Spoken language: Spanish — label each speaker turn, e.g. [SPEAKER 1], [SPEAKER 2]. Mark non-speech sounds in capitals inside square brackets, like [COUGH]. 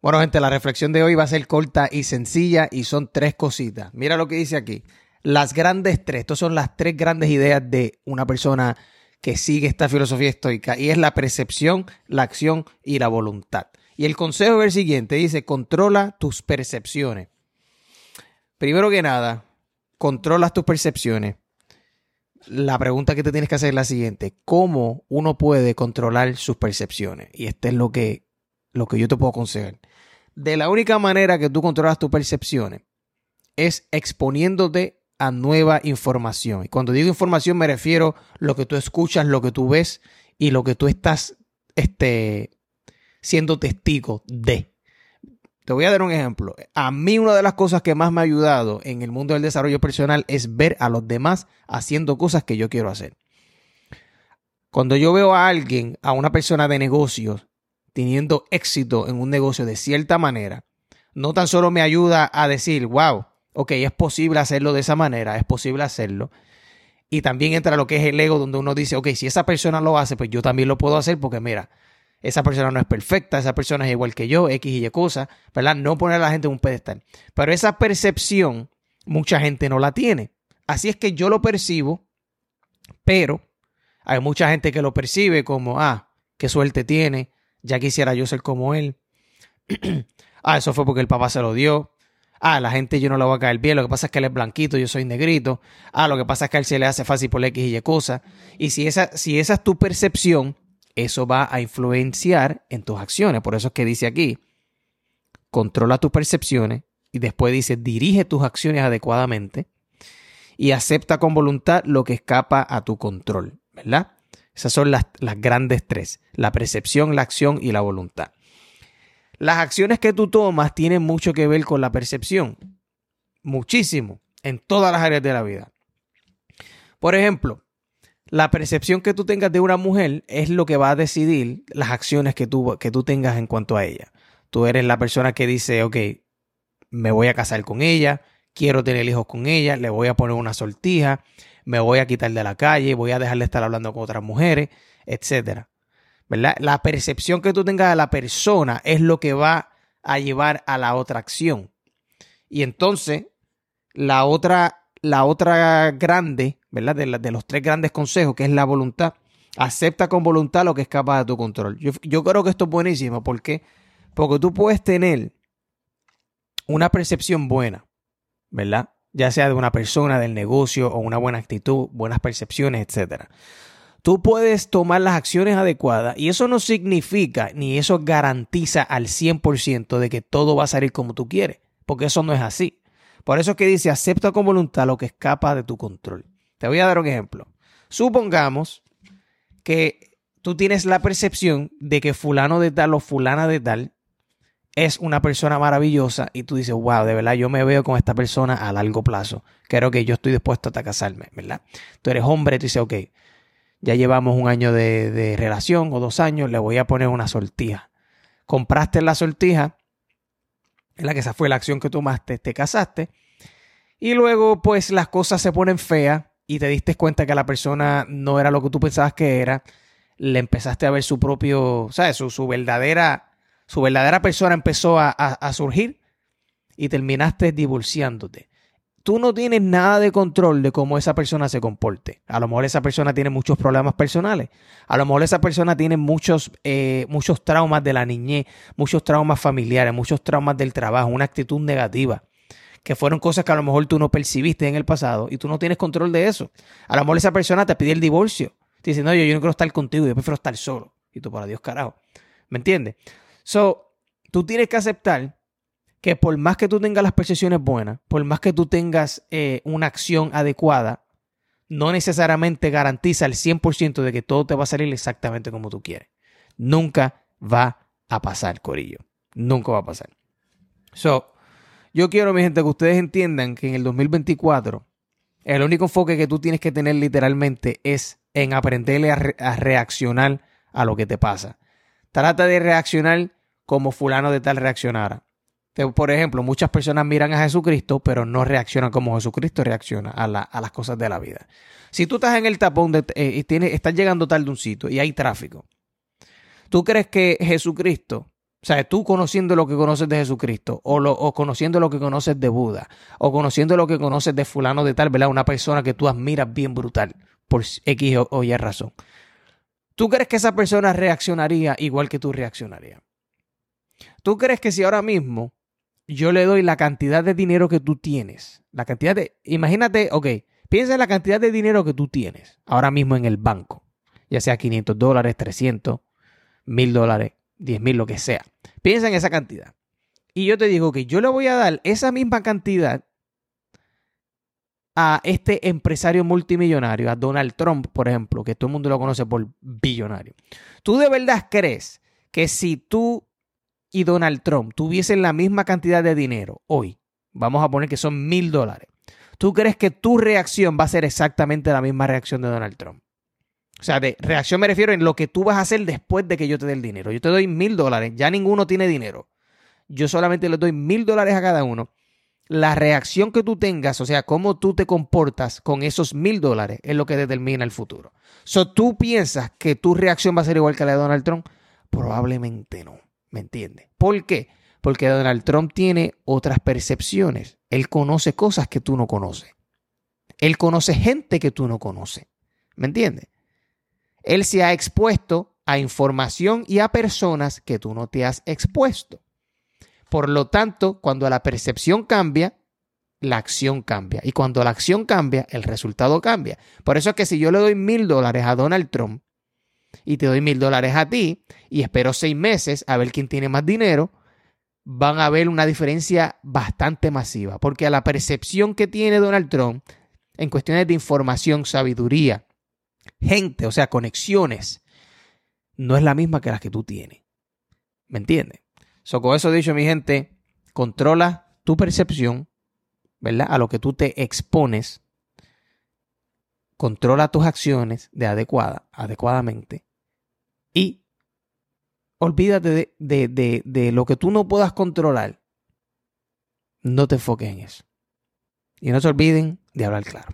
[SPEAKER 1] Bueno, gente, la reflexión de hoy va a ser corta y sencilla y son tres cositas. Mira lo que dice aquí. Las grandes tres, estas son las tres grandes ideas de una persona que sigue esta filosofía estoica y es la percepción, la acción y la voluntad. Y el consejo es el siguiente, dice, controla tus percepciones. Primero que nada, controlas tus percepciones. La pregunta que te tienes que hacer es la siguiente, ¿cómo uno puede controlar sus percepciones? Y este es lo que, lo que yo te puedo aconsejar. De la única manera que tú controlas tus percepciones es exponiéndote a nueva información. Y cuando digo información me refiero a lo que tú escuchas, lo que tú ves y lo que tú estás este, siendo testigo de. Te voy a dar un ejemplo. A mí una de las cosas que más me ha ayudado en el mundo del desarrollo personal es ver a los demás haciendo cosas que yo quiero hacer. Cuando yo veo a alguien, a una persona de negocios, teniendo éxito en un negocio de cierta manera, no tan solo me ayuda a decir, wow, ok, es posible hacerlo de esa manera, es posible hacerlo. Y también entra lo que es el ego, donde uno dice, ok, si esa persona lo hace, pues yo también lo puedo hacer porque mira, esa persona no es perfecta, esa persona es igual que yo, X y Y cosas, ¿verdad? No poner a la gente en un pedestal. Pero esa percepción, mucha gente no la tiene. Así es que yo lo percibo, pero hay mucha gente que lo percibe como, ah, qué suerte tiene, ya quisiera yo ser como él. [CLEARS THROAT] ah, eso fue porque el papá se lo dio. Ah, la gente yo no le voy a caer bien, lo que pasa es que él es blanquito, yo soy negrito. Ah, lo que pasa es que a él se le hace fácil por X y Y cosas. Y si esa, si esa es tu percepción, eso va a influenciar en tus acciones. Por eso es que dice aquí, controla tus percepciones y después dice, dirige tus acciones adecuadamente y acepta con voluntad lo que escapa a tu control, ¿verdad? Esas son las, las grandes tres, la percepción, la acción y la voluntad. Las acciones que tú tomas tienen mucho que ver con la percepción. Muchísimo. En todas las áreas de la vida. Por ejemplo, la percepción que tú tengas de una mujer es lo que va a decidir las acciones que tú, que tú tengas en cuanto a ella. Tú eres la persona que dice, ok, me voy a casar con ella, quiero tener hijos con ella, le voy a poner una sortija, me voy a quitar de la calle, voy a dejar de estar hablando con otras mujeres, etcétera. ¿verdad? La percepción que tú tengas de la persona es lo que va a llevar a la otra acción. Y entonces, la otra, la otra grande, ¿verdad? De, de los tres grandes consejos, que es la voluntad, acepta con voluntad lo que escapa de tu control. Yo, yo creo que esto es buenísimo. ¿Por qué? Porque tú puedes tener una percepción buena, ¿verdad? Ya sea de una persona, del negocio o una buena actitud, buenas percepciones, etcétera tú puedes tomar las acciones adecuadas y eso no significa ni eso garantiza al 100% de que todo va a salir como tú quieres, porque eso no es así. Por eso es que dice, acepta con voluntad lo que escapa de tu control. Te voy a dar un ejemplo. Supongamos que tú tienes la percepción de que fulano de tal o fulana de tal es una persona maravillosa y tú dices, wow, de verdad yo me veo con esta persona a largo plazo. Creo que yo estoy dispuesto a casarme, ¿verdad? Tú eres hombre tú dices, ok, ya llevamos un año de, relación o dos años, le voy a poner una sortija. Compraste la sortija, en la que esa fue la acción que tomaste, te casaste, y luego pues las cosas se ponen feas y te diste cuenta que la persona no era lo que tú pensabas que era, le empezaste a ver su propio, ¿sabes? Su, su verdadera, su verdadera persona empezó a, surgir y terminaste divorciándote tú no tienes nada de control de cómo esa persona se comporte. A lo mejor esa persona tiene muchos problemas personales. A lo mejor esa persona tiene muchos, eh, muchos traumas de la niñez, muchos traumas familiares, muchos traumas del trabajo, una actitud negativa. Que fueron cosas que a lo mejor tú no percibiste en el pasado y tú no tienes control de eso. A lo mejor esa persona te pide el divorcio. Te dice, no, yo, yo no quiero estar contigo, yo prefiero estar solo. Y tú, para Dios, carajo. ¿Me entiendes? So, tú tienes que aceptar que por más que tú tengas las percepciones buenas, por más que tú tengas eh, una acción adecuada, no necesariamente garantiza el 100% de que todo te va a salir exactamente como tú quieres. Nunca va a pasar, Corillo. Nunca va a pasar. So, yo quiero, mi gente, que ustedes entiendan que en el 2024, el único enfoque que tú tienes que tener literalmente es en aprenderle a, a reaccionar a lo que te pasa. Trata de reaccionar como fulano de tal reaccionara. Por ejemplo, muchas personas miran a Jesucristo, pero no reaccionan como Jesucristo reacciona a, las cosas de la vida. Si tú estás en el tapón de, eh, y estás llegando tarde a un sitio y hay tráfico, ¿tú crees que Jesucristo, o sea, tú conociendo lo que conoces de Jesucristo, o, lo, o conociendo lo que conoces de Buda, o conociendo lo que conoces de fulano de tal, ¿verdad? Una persona que tú admiras bien brutal, por X o, o Y razón. ¿Tú crees que esa persona reaccionaría igual que tú reaccionarías? ¿Tú crees que si ahora mismo yo le doy la cantidad de dinero que tú tienes, la cantidad de, imagínate, ok, piensa en la cantidad de dinero que tú tienes ahora mismo en el banco, ya sea 500 dólares, 300, 1000 dólares, 10 mil, lo que sea. Piensa en esa cantidad. Y yo te digo que yo le voy a dar esa misma cantidad a este empresario multimillonario, a Donald Trump, por ejemplo, que todo el mundo lo conoce por billonario. ¿Tú de verdad crees que si tú y Donald Trump tuviesen la misma cantidad de dinero hoy, vamos a poner que son mil dólares, ¿tú crees que tu reacción va a ser exactamente la misma reacción de Donald Trump? O sea, de reacción me refiero en lo que tú vas a hacer después de que yo te dé el dinero. Yo te doy mil dólares, ya ninguno tiene dinero. Yo solamente le doy mil dólares a cada uno. La reacción que tú tengas, o sea, cómo tú te comportas con esos mil dólares, es lo que determina el futuro. So, ¿Tú piensas que tu reacción va a ser igual que la de Donald Trump? Probablemente no. ¿Me entiendes? ¿Por qué? Porque Donald Trump tiene otras percepciones. Él conoce cosas que tú no conoces. Él conoce gente que tú no conoces. ¿Me entiendes? Él se ha expuesto a información y a personas que tú no te has expuesto. Por lo tanto, cuando la percepción cambia, la acción cambia. Y cuando la acción cambia, el resultado cambia. Por eso es que si yo le doy mil dólares a Donald Trump, y te doy mil dólares a ti y espero seis meses a ver quién tiene más dinero, van a ver una diferencia bastante masiva, porque a la percepción que tiene Donald Trump en cuestiones de información, sabiduría, gente, o sea, conexiones, no es la misma que las que tú tienes. ¿Me entiendes? So, con eso dicho, mi gente, controla tu percepción, ¿verdad? A lo que tú te expones controla tus acciones de adecuada, adecuadamente y olvídate de, de, de, lo que tú no puedas controlar. No te enfoques en eso. Y no se olviden de hablar claro.